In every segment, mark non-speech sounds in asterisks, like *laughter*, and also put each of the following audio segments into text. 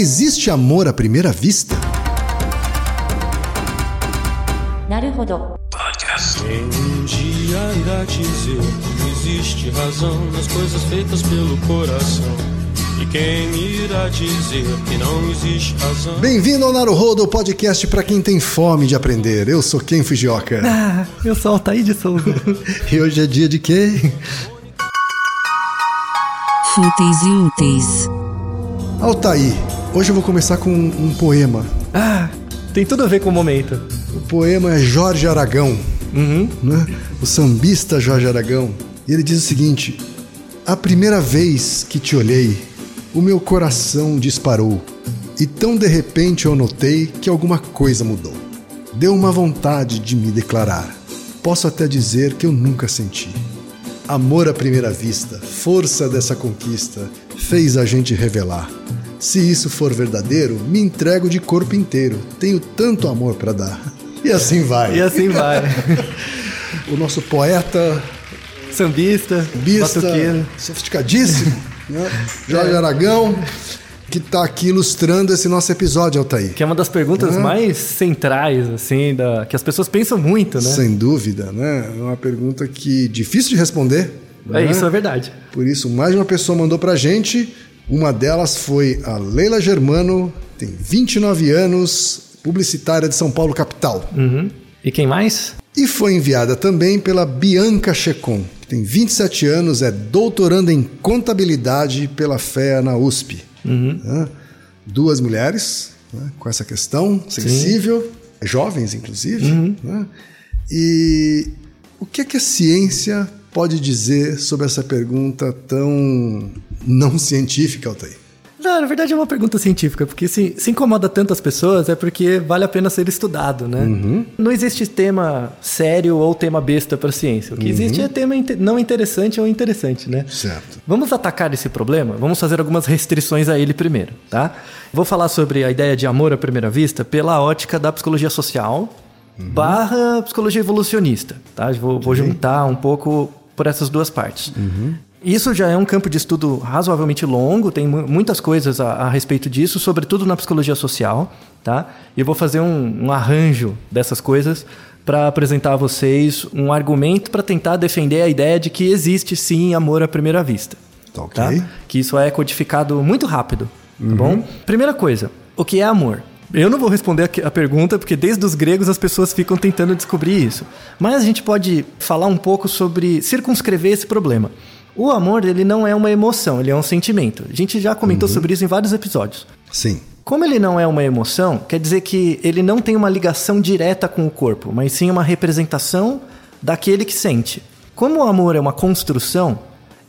Existe amor à primeira vista? Podcast. Quem um dia irá dizer que existe razão nas coisas feitas pelo coração? E quem irá dizer que não existe razão? Bem-vindo ao Naruhodo, podcast para quem tem fome de aprender. Eu sou Ken Fujioka. *laughs* Ah, eu sou Altair de Souza. e hoje é dia de quê? Fúteis e úteis. Altair, Hoje eu vou começar com um, um poema. Ah, tem tudo a ver com o momento. O poema é Jorge Aragão, Uhum. né? o sambista Jorge Aragão. E ele diz o seguinte: A primeira vez que te olhei, o meu coração disparou. E tão de repente eu notei que alguma coisa mudou. Deu uma vontade de me declarar. Posso até dizer que eu nunca senti. Amor à primeira vista, força dessa conquista, fez a gente revelar. Se isso for verdadeiro, me entrego de corpo inteiro. Tenho tanto amor para dar. E assim vai. E assim vai. *laughs* O nosso poeta, Sambista, bista, batuqueiro. sofisticadíssimo, *laughs* né? Jorge Aragão, que está aqui ilustrando esse nosso episódio, Altair. Que é uma das perguntas mais centrais, assim, da, que as pessoas pensam muito, né? Sem dúvida, né? É uma pergunta que difícil de responder. É né? isso, é verdade. Por isso, mais de uma pessoa mandou pra gente. Uma delas foi a Leila Germano, tem 29 anos, publicitária de São Paulo, capital. Uhum. E quem mais? E foi enviada também pela Bianca Checon, que tem 27 anos, é doutoranda em contabilidade pela FEA na USP. Né? Duas mulheres né, com essa questão sensível, jovens inclusive. né? E o que, é que a ciência pode dizer sobre essa pergunta tão não científica, Altair? Não, na verdade é uma pergunta científica, porque se, se incomoda tantas pessoas é porque vale a pena ser estudado, né? Não existe tema sério ou tema besta para ciência. O que existe é tema inte- não interessante ou interessante, né? Certo. Vamos atacar esse problema? Vamos fazer algumas restrições a ele primeiro, tá? Vou falar sobre a ideia de amor à primeira vista pela ótica da psicologia social barra psicologia evolucionista, tá? Vou, vou juntar um pouco por essas duas partes. Isso já é um campo de estudo razoavelmente longo, tem mu- muitas coisas a, a respeito disso, sobretudo na psicologia social, tá? E eu vou fazer um, um arranjo dessas coisas para apresentar a vocês um argumento para tentar defender a ideia de que existe sim amor à primeira vista. Tá ok. Tá? Que isso é codificado muito rápido, tá bom? Primeira coisa, o que é amor? Eu não vou responder a pergunta, porque desde os gregos as pessoas ficam tentando descobrir isso. Mas a gente pode falar um pouco sobre circunscrever esse problema. O amor, ele não é uma emoção, ele é um sentimento. A gente já comentou sobre isso em vários episódios. Sim. Como ele não é uma emoção, quer dizer que ele não tem uma ligação direta com o corpo, mas sim uma representação daquele que sente. Como o amor é uma construção,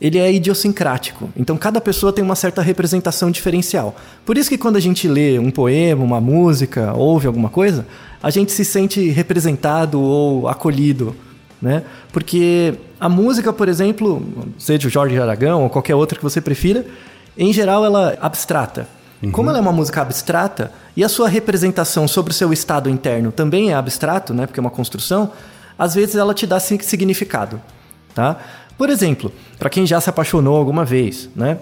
ele é idiosincrático. Então cada pessoa tem uma certa representação diferencial. Por isso que quando a gente lê um poema, uma música, ouve alguma coisa, a gente se sente representado ou acolhido, né? Porque a música, por exemplo, seja o Jorge Aragão ou qualquer outra que você prefira, em geral ela é abstrata. Como ela é uma música abstrata e a sua representação sobre o seu estado interno também é abstrato, né, porque é uma construção, às vezes ela te dá si- significado, tá? Por exemplo, para quem já se apaixonou alguma vez, né?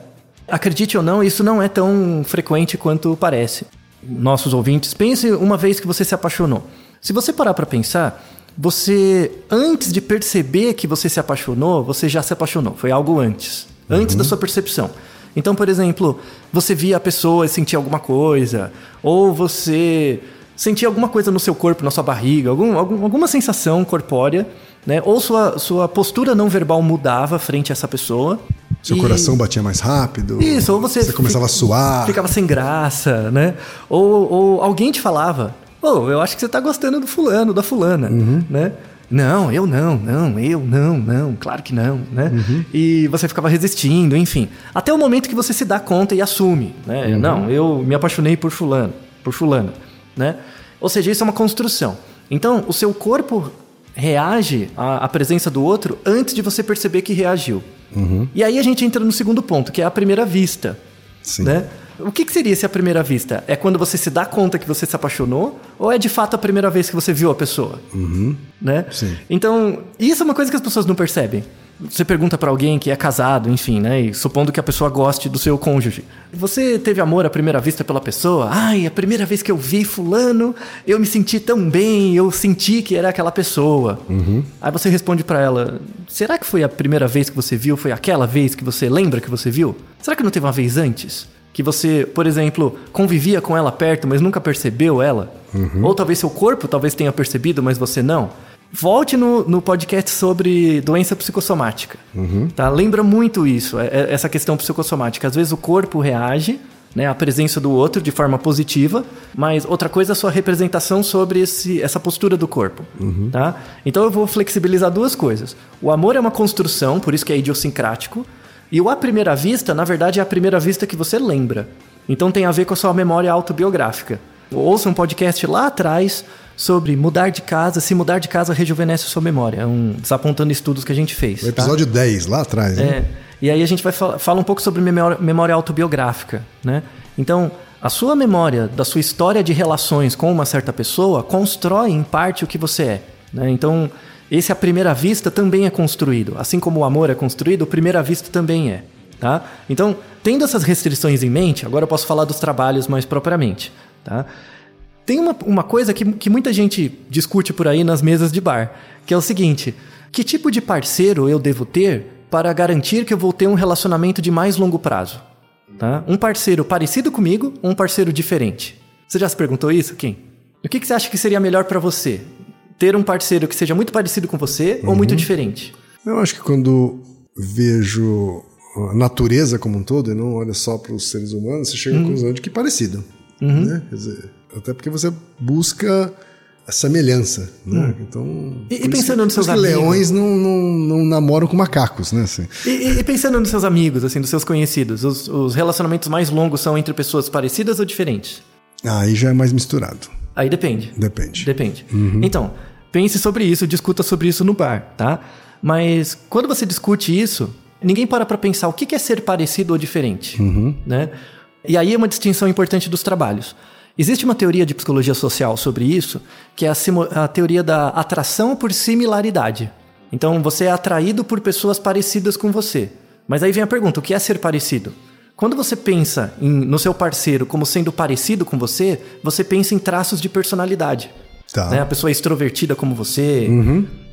Acredite ou não, isso não é tão frequente quanto parece. Nossos ouvintes, pense uma vez que você se apaixonou. Se você parar para pensar, você antes de perceber que você se apaixonou, você já se apaixonou. Foi algo antes, antes da sua percepção. Então, por exemplo, você via a pessoa e sentia alguma coisa, ou você sentia alguma coisa no seu corpo, na sua barriga, algum, algum- alguma sensação corpórea, né? Ou sua, sua postura não verbal mudava frente a essa pessoa. Seu E- coração batia mais rápido. isso, ou você. Você começava a suar. Ficava sem graça, né? Ou, ou alguém te falava: Ô, eu acho que você tá gostando do fulano, da fulana, Uhum. né? Não, eu não, não, eu não, não, claro que não, né? Uhum. E você ficava resistindo, enfim. Até o momento que você se dá conta e assume, né? Uhum. Não, eu me apaixonei por fulano, por fulana, né? Ou seja, isso é uma construção. Então, o seu corpo reage à, à presença do outro antes de você perceber que reagiu. Uhum. E aí a gente entra no segundo ponto, que é a primeira vista. Sim. Né? O que, que seria esse à primeira vista? É quando você se dá conta que você se apaixonou? Ou é de fato a primeira vez que você viu a pessoa? Né? Sim. Então, isso é uma coisa que as pessoas não percebem. Você pergunta pra alguém que é casado, enfim, né? E supondo que a pessoa goste do seu cônjuge. Você teve amor à primeira vista pela pessoa? Ai, a primeira vez que eu vi fulano, eu me senti tão bem, eu senti que era aquela pessoa. Aí você responde pra ela: Será que foi a primeira vez que você viu? Foi aquela vez que você lembra que você viu? Será que não teve uma vez antes? Que você, por exemplo, convivia com ela perto, mas nunca percebeu ela? Ou talvez seu corpo talvez tenha percebido, mas você não? Volte no, no podcast sobre doença psicossomática. Tá? Lembra muito isso, é- é- essa questão psicossomática. Às vezes o corpo reage né, à presença do outro de forma positiva, mas outra coisa é a sua representação sobre esse, essa postura do corpo. Tá? Então eu vou flexibilizar duas coisas. O amor é uma construção, por isso que é idiosincrático, e o à primeira vista, na verdade, é a primeira vista que você lembra. Então tem a ver com a sua memória autobiográfica. Ouça um podcast lá atrás sobre mudar de casa, se mudar de casa rejuvenesce a sua memória. É um desapontando estudos que a gente fez. O tá? episódio 10, lá atrás, né? É. E aí a gente vai falar fala um pouco sobre memória, memória autobiográfica, né? Então, a sua memória da sua história de relações com uma certa pessoa constrói em parte o que você é, né? Então, esse à primeira vista também é construído, assim como o amor é construído, o primeira vista também é, tá? Então, tendo essas restrições em mente, agora eu posso falar dos trabalhos mais propriamente, tá? Tem uma, uma coisa que, que muita gente discute por aí nas mesas de bar, que é o seguinte: que tipo de parceiro eu devo ter para garantir que eu vou ter um relacionamento de mais longo prazo? Tá? Um parceiro parecido comigo ou um parceiro diferente? Você já se perguntou isso, Kim? O que, que você acha que seria melhor para você? Ter um parceiro que seja muito parecido com você ou muito diferente? Eu acho que quando vejo a natureza como um todo, e não olha só para os seres humanos, você chega à conclusão de que é parecido. Né? Quer dizer, até porque você busca a semelhança. Né? Então, E- e isso pensando que- nos seus isso amigos? leões não, não, não namoram com macacos, né? Assim. E, e- pensando nos seus amigos, assim, dos seus conhecidos, os, os relacionamentos mais longos são entre pessoas parecidas ou diferentes? Aí já é mais misturado. Aí depende. Depende. Depende. Então, pense sobre isso, discuta sobre isso no bar, tá? Mas quando você discute isso, ninguém para pra pensar o que é ser parecido ou diferente, né? E aí é uma distinção importante dos trabalhos. Existe uma teoria de psicologia social sobre isso, que é a, a teoria da atração por similaridade. Então, você é atraído por pessoas parecidas com você. Mas aí vem a pergunta, o que é ser parecido? Quando você pensa em- no seu parceiro como sendo parecido com você, você pensa em traços de personalidade. Tá. Né? A pessoa é extrovertida como você.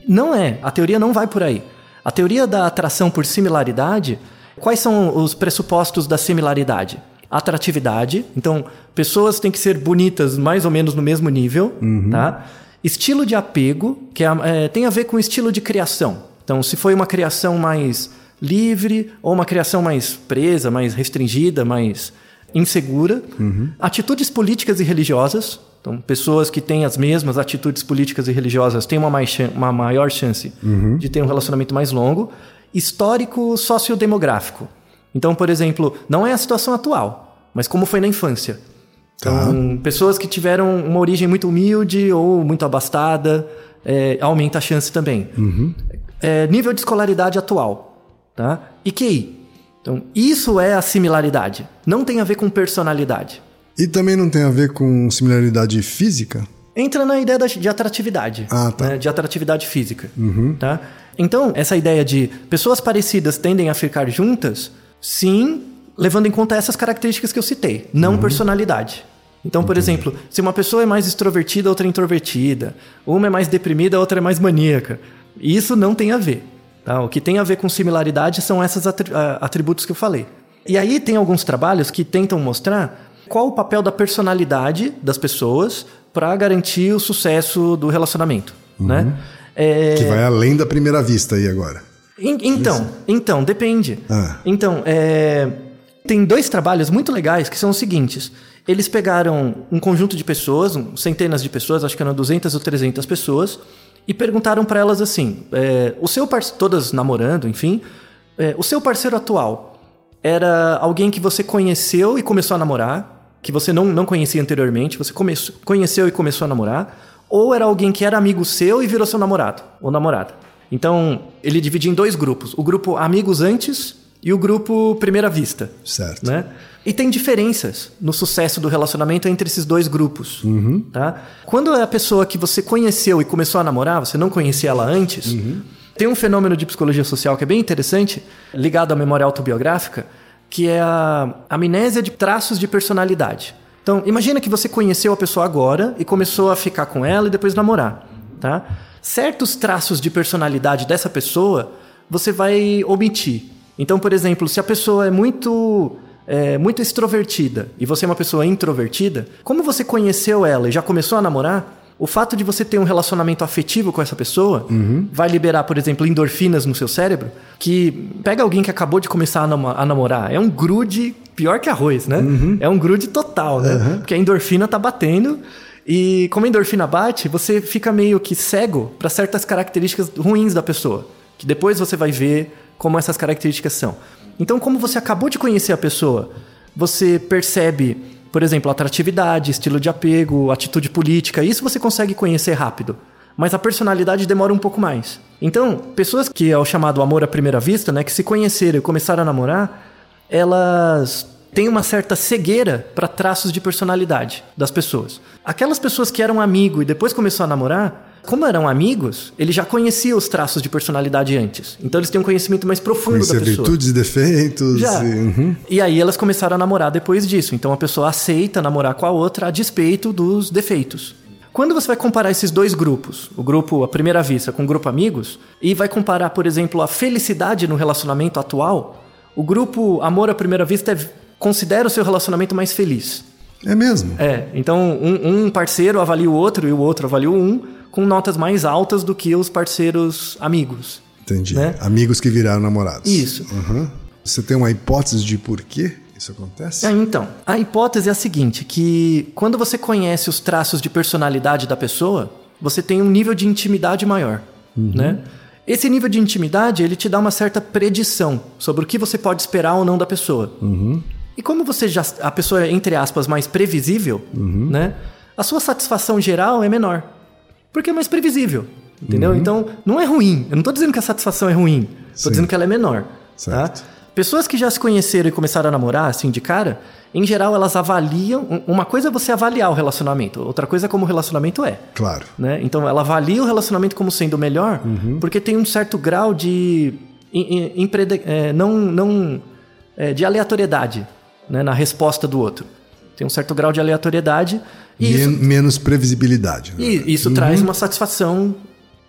Não é. A teoria não vai por aí. A teoria da atração por similaridade, quais são os pressupostos da similaridade? Atratividade. Então, pessoas têm que ser bonitas mais ou menos no mesmo nível, tá? Estilo de apego, que é, é, tem a ver com estilo de criação. Então, se foi uma criação mais livre ou uma criação mais presa, mais restringida, mais insegura. Atitudes políticas e religiosas. Então, pessoas que têm as mesmas atitudes políticas e religiosas têm uma, mais uma maior chance de ter um relacionamento mais longo. Histórico sociodemográfico. Então, por exemplo, não é a situação atual, mas como foi na infância. Então, pessoas que tiveram uma origem muito humilde ou muito abastada, é, aumenta a chance também. É, nível de escolaridade atual, tá? E QI. Então, isso é a similaridade. Não tem a ver com personalidade. E também não tem a ver com similaridade física? Entra na ideia de atratividade. Ah, tá. né? De atratividade física. Tá? Então, essa ideia de pessoas parecidas tendem a ficar juntas, sim, levando em conta essas características que eu citei, não personalidade. Então, por exemplo, se uma pessoa é mais extrovertida, outra é introvertida, uma é mais deprimida, outra é mais maníaca, isso não tem a ver. tá? O que tem a ver com similaridade são esses ah, atributos que eu falei. E aí tem alguns trabalhos que tentam mostrar qual o papel da personalidade das pessoas para garantir o sucesso do relacionamento, né? É, Que vai além da primeira vista aí agora. En- então, então, depende. Ah. Então, é, tem dois trabalhos muito legais que são os seguintes. Eles pegaram um conjunto de pessoas, centenas de pessoas, acho que eram 200 ou 300 pessoas, e perguntaram para elas assim: é, o seu parceiro, todas namorando, enfim, é, o seu parceiro atual era alguém que você conheceu e começou a namorar, que você não, não conhecia anteriormente, você começou, conheceu e começou a namorar, ou era alguém que era amigo seu e virou seu namorado ou namorada. Então, ele dividia em dois grupos: o grupo amigos antes e o grupo Primeira Vista. Certo. Né? E tem diferenças no sucesso do relacionamento entre esses dois grupos. Tá? Quando é a pessoa que você conheceu e começou a namorar, você não conhecia ela antes, tem um fenômeno de psicologia social que é bem interessante, ligado à memória autobiográfica, que é a amnésia de traços de personalidade. Então, imagina que você conheceu a pessoa agora e começou a ficar com ela e depois namorar, tá? Certos traços de personalidade dessa pessoa você vai omitir. Então, por exemplo, se a pessoa é muito é, muito extrovertida e você é uma pessoa introvertida, como você conheceu ela e já começou a namorar, o fato de você ter um relacionamento afetivo com essa pessoa vai liberar, por exemplo, endorfinas no seu cérebro, que pega alguém que acabou de começar a, namo- a namorar, é um grude pior que arroz, né? É um grude total, né? Porque a endorfina tá batendo e como a endorfina bate, você fica meio que cego para certas características ruins da pessoa, que depois você vai ver como essas características são. Então, como você acabou de conhecer a pessoa, você percebe, por exemplo, atratividade, estilo de apego, atitude política, isso você consegue conhecer rápido. Mas a personalidade demora um pouco mais. Então, pessoas que é o chamado amor à primeira vista, né, que se conheceram e começaram a namorar, elas têm uma certa cegueira para traços de personalidade das pessoas. Aquelas pessoas que eram amigo e depois começou a namorar, como eram amigos, ele já conhecia os traços de personalidade antes. Então eles têm um conhecimento mais profundo Conhecer da pessoa. virtudes e defeitos. Já. E, uhum. E aí elas começaram a namorar depois disso. Então a pessoa aceita namorar com a outra a despeito dos defeitos. Quando você vai comparar esses dois grupos, o grupo à primeira vista com o grupo amigos, e vai comparar, por exemplo, a felicidade no relacionamento atual, o grupo amor à primeira vista é- considera o seu relacionamento mais feliz. É mesmo. É, então um, um parceiro avalia o outro e o outro avalia o um com notas mais altas do que os parceiros amigos. Entendi. né? Amigos que viraram namorados. Isso. Uhum. Você tem uma hipótese de por que isso acontece? Ah, então, a hipótese é a seguinte, que quando você conhece os traços de personalidade da pessoa, você tem um nível de intimidade maior, né? Esse nível de intimidade, ele te dá uma certa predição sobre o que você pode esperar ou não da pessoa. E como você já a pessoa é entre aspas mais previsível, né? A sua satisfação geral é menor. Porque é mais previsível, entendeu? Então, não é ruim. Eu não tô dizendo que a satisfação é ruim. Tô Sim. dizendo que ela é menor, Certo. tá? Pessoas que já se conheceram e começaram a namorar, assim, de cara, em geral elas avaliam. um- Uma coisa é você avaliar o relacionamento, outra coisa é como o relacionamento é. Claro. Né? Então ela avalia o relacionamento como sendo melhor, porque tem um certo grau de. em- em- imprede- é, não, não, é, de aleatoriedade né, na resposta do outro. Tem um certo grau de aleatoriedade. E Men- isso, Menos previsibilidade. né? e isso traz uma satisfação,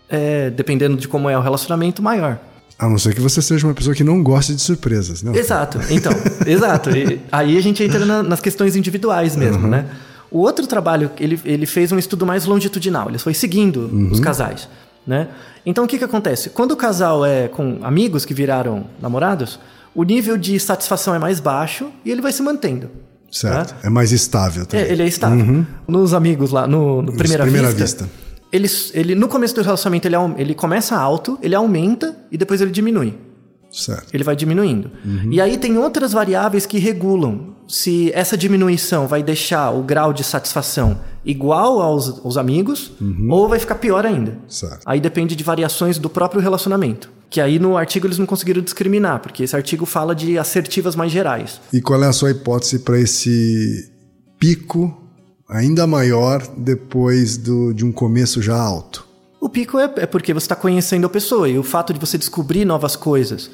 é, dependendo de como é o relacionamento, maior. A não ser que você seja uma pessoa que não gosta de surpresas, né? Exato, *laughs* então, exato. E aí a gente entra na- nas questões individuais mesmo, né? O outro trabalho, ele, ele fez um estudo mais longitudinal, ele foi seguindo os casais, né? Então o que que acontece? Quando o casal é com amigos que viraram namorados, o nível de satisfação é mais baixo e ele vai se mantendo. Certo. tá? É mais estável também. É, ele é estável. Nos amigos lá, no, no primeira, primeira vista, vista. Ele, ele, no começo do relacionamento, ele, ele começa alto, ele aumenta e depois ele diminui Certo. ele vai diminuindo. E aí tem outras variáveis que regulam se essa diminuição vai deixar o grau de satisfação igual aos, aos amigos ou vai ficar pior ainda. Certo. Aí depende de variações do próprio relacionamento. Que aí no artigo eles não conseguiram discriminar, porque esse artigo fala de assertivas mais gerais. E qual é a sua hipótese para esse pico ainda maior depois do, de um começo já alto? O pico é, é porque você está conhecendo a pessoa e o fato de você descobrir novas coisas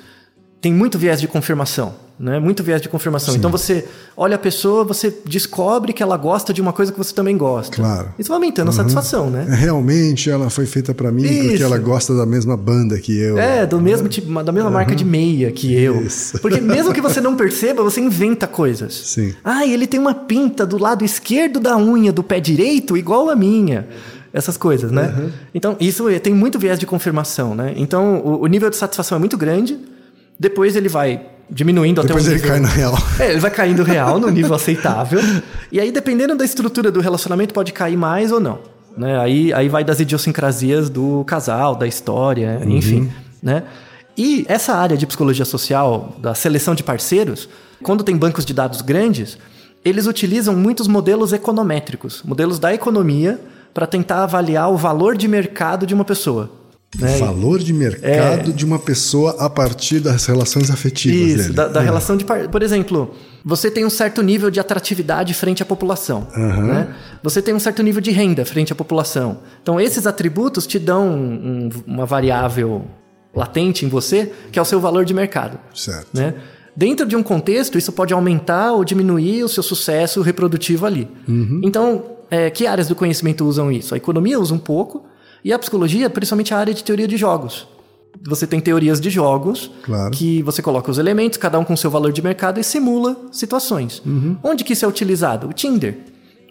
tem muito viés de confirmação, né? Muito viés de confirmação. Então você olha a pessoa, você descobre que ela gosta de uma coisa que você também gosta. Claro. Isso vai aumentando a satisfação, né? Realmente ela foi feita para mim porque Isso. ela gosta da mesma banda que eu. É, do mesmo tipo, da mesma marca de meia que eu. Isso. Porque mesmo que você *laughs* não perceba, você inventa coisas. Sim. Ah, ele tem uma pinta do lado esquerdo da unha do pé direito igual a minha. Essas coisas, né? Então, isso é- tem muito viés de confirmação, né? Então, o, o nível de satisfação é muito grande. Depois ele vai diminuindo Depois até um ele nível- cai na real. É, ele vai caindo real no nível *laughs* aceitável. E aí, dependendo da estrutura do relacionamento, pode cair mais ou não. Né? Aí, aí vai das idiosincrasias do casal, da história, enfim. Né? E essa área de psicologia social, da seleção de parceiros, quando tem bancos de dados grandes, eles utilizam muitos modelos econométricos, modelos da economia, para tentar avaliar o valor de mercado de uma pessoa. Né? Valor de mercado de uma pessoa a partir das relações afetivas Isso, dele. da, da É. relação de. Por exemplo, você tem um certo nível de atratividade frente à população. né? Você tem um certo nível de renda frente à população. Então, esses atributos te dão um- uma variável latente em você, que é o seu valor de mercado. Certo. né? Dentro de um contexto, isso pode aumentar ou diminuir o seu sucesso reprodutivo ali. Então, é, que áreas do conhecimento usam isso? A economia usa um pouco, e a psicologia, principalmente a área de teoria de jogos. Você tem teorias de jogos Claro. que você coloca os elementos, cada um com seu valor de mercado, e simula situações. Onde que isso é utilizado? O Tinder.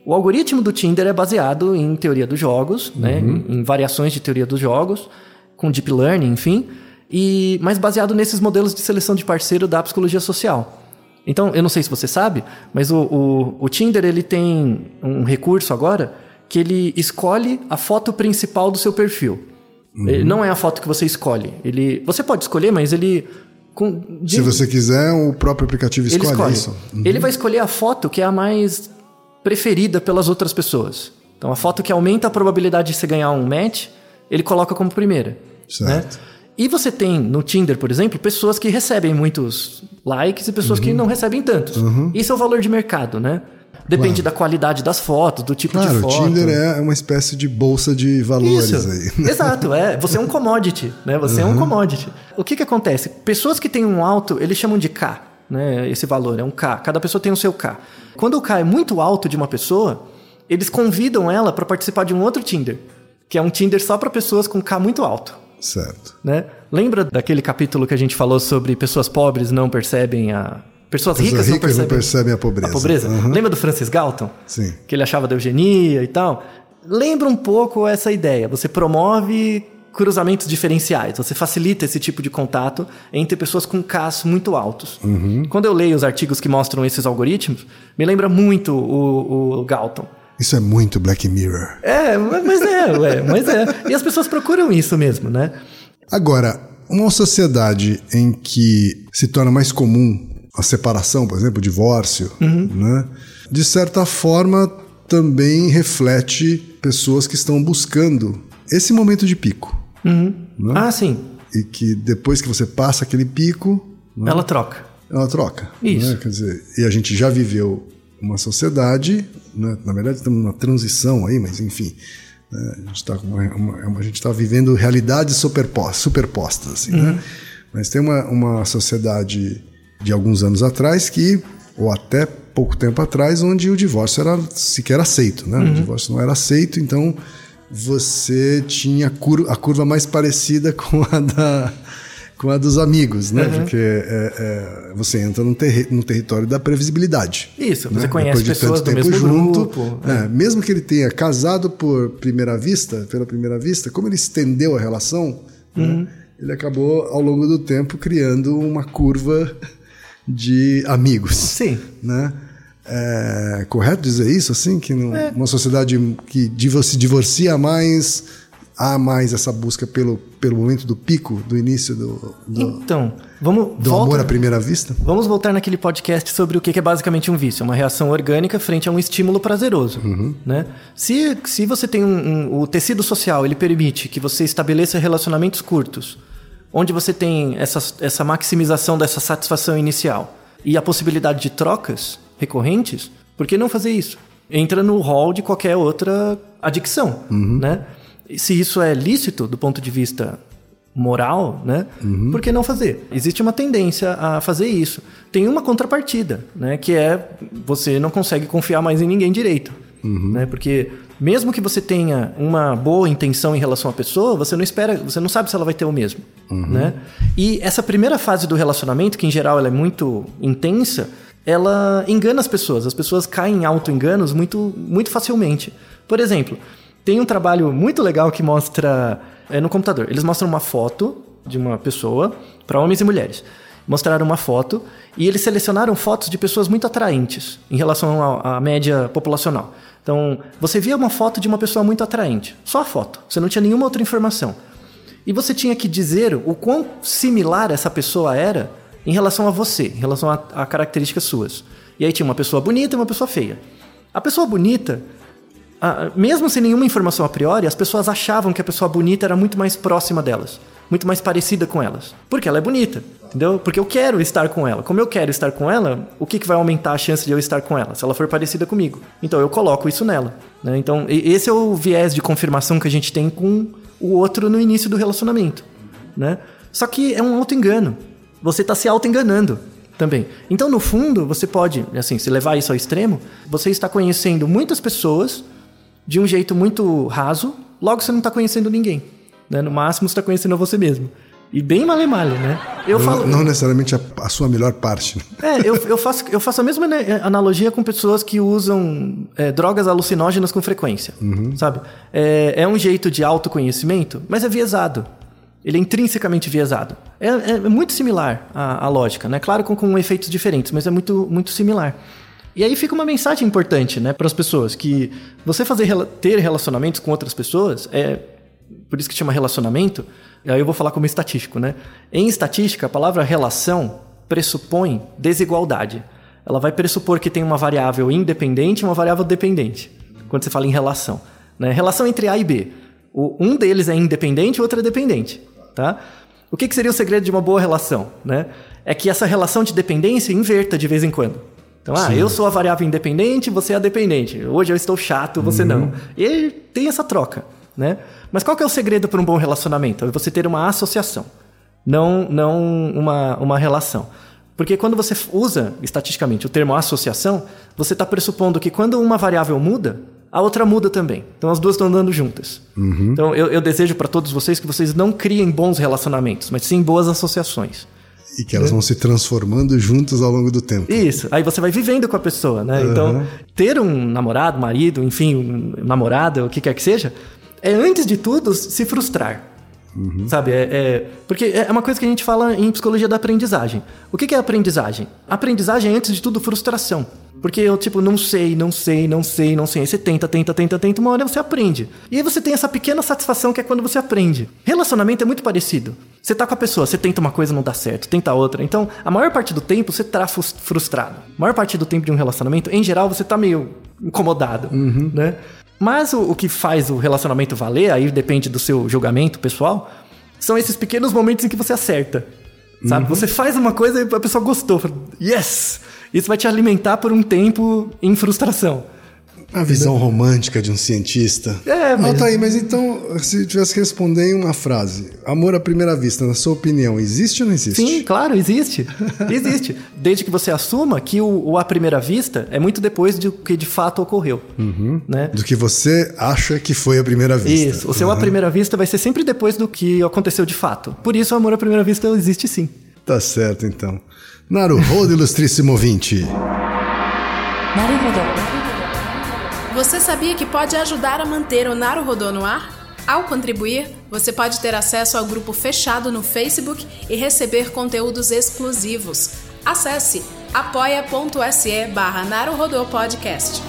O algoritmo do Tinder é baseado em teoria dos jogos, né? em, em variações de teoria dos jogos, com deep learning, enfim, e mas baseado nesses modelos de seleção de parceiro da psicologia social. Então, eu não sei se você sabe, mas o, o, o Tinder ele tem um recurso agora que ele escolhe a foto principal do seu perfil. Ele não é a foto que você escolhe. Ele, você pode escolher, mas ele com, de- Se você quiser, o próprio aplicativo escolhe, escolhe. isso. Ele vai escolher a foto que é a mais preferida pelas outras pessoas. Então, a foto que aumenta a probabilidade de você ganhar um match, ele coloca como primeira. Certo. Né? E você tem no Tinder, por exemplo, pessoas que recebem muitos likes e pessoas Uhum. que não recebem tantos. Isso é o valor de mercado, né? Depende da qualidade das fotos, do tipo Claro, de o foto. Tinder é uma espécie de bolsa de valores Isso. aí. né? Exato, é. Você é um commodity, né? Você é um commodity. O que que acontece? Pessoas que têm um alto, eles chamam de K, né? Esse valor é um K. Cada pessoa tem o seu K. Quando o K é muito alto de uma pessoa, eles convidam ela para participar de um outro Tinder, que é um Tinder só para pessoas com K muito alto. Certo. Né? Lembra daquele capítulo que a gente falou sobre pessoas pobres não percebem a. Pessoas Pessoas ricas, não ricas não percebem, percebem a pobreza. A pobreza? Uhum. Lembra do Francis Galton? Sim. Que ele achava da eugenia e tal. Lembra um pouco essa ideia. Você promove cruzamentos diferenciais. Você facilita esse tipo de contato entre pessoas com Ks muito altos. Uhum. Quando eu leio os artigos que mostram esses algoritmos, me lembra muito o, o Galton. Isso é muito Black Mirror. É, mas é, ué, mas é. E as pessoas procuram isso mesmo, né? Agora, uma sociedade em que se torna mais comum a separação, por exemplo, o divórcio, Uhum. né? de certa forma também reflete pessoas que estão buscando esse momento de pico. Ah, sim. E que depois que você passa aquele pico, né, Ela troca. ela troca. Isso. né? Quer dizer, e a gente já viveu uma sociedade, né? na verdade estamos numa transição aí, mas enfim, né? a gente está tá vivendo realidades superpostas, superpostas assim, né? Mas tem uma, uma sociedade de alguns anos atrás que, ou até pouco tempo atrás, onde o divórcio era sequer aceito, né? O divórcio não era aceito, então você tinha a curva mais parecida *laughs* com a da com a dos amigos, né? Porque é, é, você entra no, terri- no território da previsibilidade. Isso, você né? conhece Depois de pessoas do tempo mesmo junto, grupo. é, mesmo que ele tenha casado por primeira vista, pela primeira vista, como ele estendeu a relação, né, Uhum. ele acabou ao longo do tempo criando uma curva de amigos. Sim. Né? É correto dizer isso, assim? Que num- É. uma sociedade que se divorcia mais, há mais essa busca pelo, pelo momento do pico, do início do, do, Então, vamos. do volta- amor à primeira vista? Vamos voltar naquele podcast sobre o que é basicamente um vício, uma reação orgânica frente a um estímulo prazeroso, né? Se, se você tem um, um- o tecido social, ele permite que você estabeleça relacionamentos curtos, onde você tem essa, essa maximização dessa satisfação inicial e a possibilidade de trocas recorrentes, por que não fazer isso? Entra no hall de qualquer outra adicção, né? Se isso é lícito do ponto de vista moral, né? Por que não fazer? Existe uma tendência a fazer isso. Tem uma contrapartida, né? Que é você não consegue confiar mais em ninguém direito, né? Porque mesmo que você tenha uma boa intenção em relação à pessoa, você não espera, você não sabe se ela vai ter o mesmo, né? E essa primeira fase do relacionamento, que em geral ela é muito intensa, ela engana as pessoas. As pessoas caem em auto-enganos muito, muito facilmente. Por exemplo, tem um trabalho muito legal que mostra é, no computador. Eles mostram uma foto de uma pessoa para homens e mulheres. Mostraram uma foto e eles selecionaram fotos de pessoas muito atraentes em relação à à média populacional. Então, você via uma foto de uma pessoa muito atraente, só a foto, você não tinha nenhuma outra informação. E você tinha que dizer o quão similar essa pessoa era em relação a você, em relação a, a características suas. E aí tinha uma pessoa bonita e uma pessoa feia. A pessoa bonita mesmo sem nenhuma informação a priori, as pessoas achavam que a pessoa bonita era muito mais próxima delas, muito mais parecida com elas. Porque ela é bonita, entendeu? Porque eu quero estar com ela. Como eu quero estar com ela, o que, que vai aumentar a chance de eu estar com ela? Se ela for parecida comigo. Então eu coloco isso nela. Né? Então, esse é o viés de confirmação que a gente tem com o outro no início do relacionamento. Né? Só que é um auto-engano. Você está se auto-enganando também. Então, no fundo, você pode, assim, se levar isso ao extremo, você está conhecendo muitas pessoas de um jeito muito raso, logo você não está conhecendo ninguém. Né? No máximo, você está conhecendo você mesmo. E bem male-male, né? Eu não, falo, não necessariamente a, a sua melhor parte. né? é, eu, eu, faço, eu faço a mesma né, analogia com pessoas que usam é, drogas alucinógenas com frequência, sabe? É, é um jeito de autoconhecimento, mas é viesado. Ele é intrinsecamente viesado. É, é muito similar à, à lógica, né? Claro, com, com efeitos diferentes, mas é muito, muito similar. E aí fica uma mensagem importante, né, para as pessoas que você fazer ter relacionamentos com outras pessoas é por isso que chama relacionamento. Aí eu vou falar como estatístico, né? Em estatística, a palavra relação pressupõe desigualdade. Ela vai pressupor que tem uma variável independente e uma variável dependente. Quando você fala em relação, né? Relação entre A e B. O, um deles é independente, o outro é dependente, tá? O que, que seria o segredo de uma boa relação, né? É que essa relação de dependência inverta de vez em quando. Então, ah, eu sou a variável independente, você é a dependente. Hoje eu estou chato, você não. E tem essa troca, né? Mas qual que é o segredo para um bom relacionamento? É você ter uma associação, não, não uma, uma relação. Porque quando você usa, estatisticamente, o termo associação, você está pressupondo que quando uma variável muda, a outra muda também. Então as duas estão andando juntas. Então eu, eu desejo para todos vocês que vocês não criem bons relacionamentos, mas sim boas associações. E que elas vão se transformando juntas ao longo do tempo. Isso. Aí você vai vivendo com a pessoa, né? Então, ter um namorado, marido, enfim, um namorada, o que quer que seja, é antes de tudo se frustrar. Sabe? É, é- porque é uma coisa que a gente fala em psicologia da aprendizagem. O que que é aprendizagem? Aprendizagem é, antes de tudo, frustração. Porque eu, tipo, não sei, não sei, não sei, não sei. Aí você tenta, tenta, tenta, tenta, uma hora você aprende. E aí você tem essa pequena satisfação que é quando você aprende. Relacionamento é muito parecido. Você tá com a pessoa, você tenta uma coisa, não dá certo, tenta outra. Então, a maior parte do tempo você tá frus- frustrado. A maior parte do tempo de um relacionamento, em geral, você tá meio incomodado, né? Mas o, o que faz o relacionamento valer, aí depende do seu julgamento pessoal, são esses pequenos momentos em que você acerta. Sabe? Você faz uma coisa e a pessoa gostou. Yes! Isso vai te alimentar por um tempo em frustração. A visão romântica de um cientista. É, mas- Altair, mas então, se tivesse que responder em uma frase, amor à primeira vista, na sua opinião, existe ou não existe? Sim, claro, existe. Existe. *laughs* Desde que você assuma que o, o à primeira vista é muito depois do que de fato ocorreu. Né? Do que você acha que foi a primeira vista. Isso. O seu à primeira vista vai ser sempre depois do que aconteceu de fato. Por isso, o amor à primeira vista existe sim. Tá certo, então. Naruhodo, ilustríssimo ouvinte. Você sabia que pode ajudar a manter o Naruhodo no ar? Ao contribuir, você pode ter acesso ao grupo fechado no Facebook e receber conteúdos exclusivos. Acesse apoia.se barra Podcast.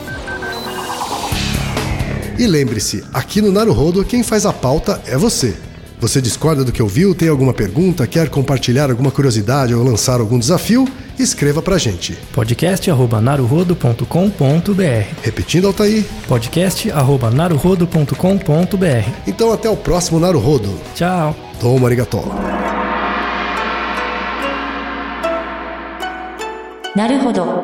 E lembre-se, aqui no Naruhodo quem faz a pauta é você. Você discorda do que ouviu, tem alguma pergunta, quer compartilhar alguma curiosidade ou lançar algum desafio? Escreva pra gente. podcast.naruhodo.com.br Repetindo, Altair. podcast.naruhodo.com.br Então até o próximo Naruhodo. Tchau! Toma arigato. なるほど